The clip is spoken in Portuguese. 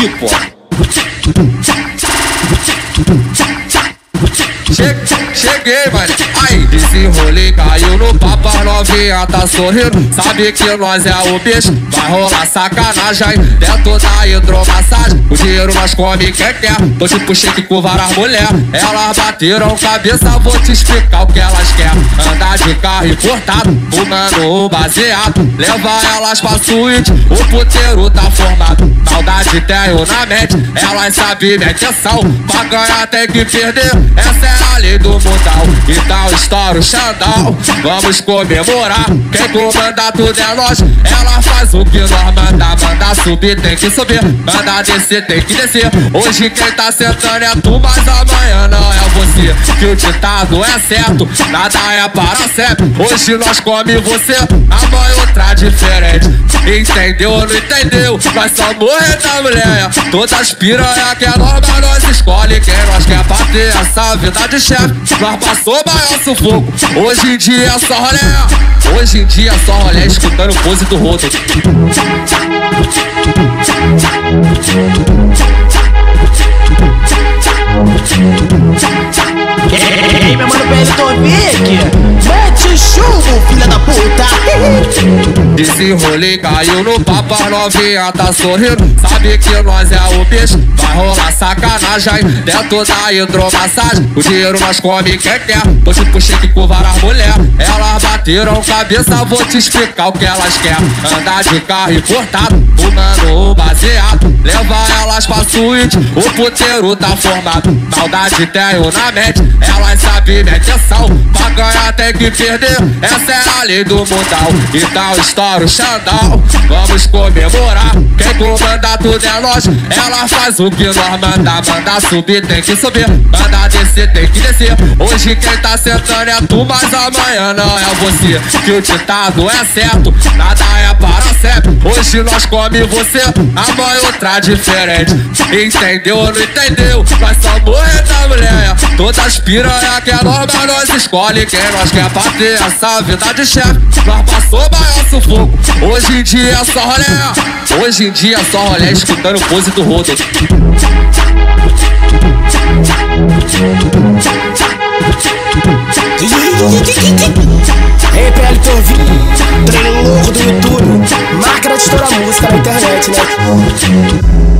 你给在，不在给我 Cheguei, mano. Aí, desenrolei, caiu no papo, a novinha tá sorrindo. Sabe que nós é o bicho, vai rolar sacanagem. Dentro da hidromassagem, o dinheiro nós come quem quer. Tô tipo shake com várias mulher. Elas bateram cabeça, vou te explicar o que elas querem. Andar de carro importado, fumando o baseado. Leva elas pra suíte, o puteiro tá formado. Maldade tenho na mente, elas sabem minha intenção. Pra ganhar tem que perder, essa é a lei do mundão. Então estoura o xandão, vamos comemorar. Quem comanda tudo é nós, ela faz o que nós manda. Subir, tem que subir, manda descer, tem que descer. Hoje quem tá sentando é tu, mas amanhã não é você. Que o ditado é certo, nada é para sempre. Hoje nós come você, amanhã outra diferente. Entendeu ou não entendeu? Nós somos rei da mulher. Todas piranha que é norma, nós escolhe quem nós quer bater essa vida de chefe. Nós passou maior sufoco. Hoje em dia é só rolé. Hoje em dia é só rolé escutando pose do rodo. Ei, meu mano PL Tovic, Desenrolei, caiu no papo, a novinha tá sorrindo. Sabe que nós é o bicho, vai rolar sacanagem. Dentro da hidromassagem, o dinheiro nós come quem quer. Tô tipo shake com várias mulher. Elas bateram cabeça, vou te explicar o que elas querem. Andar de carro importado, fumando o baseado. Leva elas pra suíte, o puteiro tá formado. Maldade tenho na mente, elas sabem minha intenção. Pra ganhar tem que perder, essa é a lei do mundão. Então estoura o xandão, vamos comemorar. Quem comanda tudo é nós, ela faz o que nós manda. Manda subir, tem que subir, manda descer, tem que descer. Hoje quem tá sentando é tu, mas amanhã não é você. Que o ditado é certo, nada é para sempre. Hoje nós come você, amanhã outra diferente. Entendeu ou não entendeu? Nós somos da mulher. Todas piranha que é norma, nós escolhe quem nós quer bater essa vida de chefe. Nós passou maior sufoco. Hoje em dia é só rolé. Hoje em dia é só rolé escutando pose do rodo. Ei, PL Tovic, treino louco do YouTube. Marca na editora música na internet, né?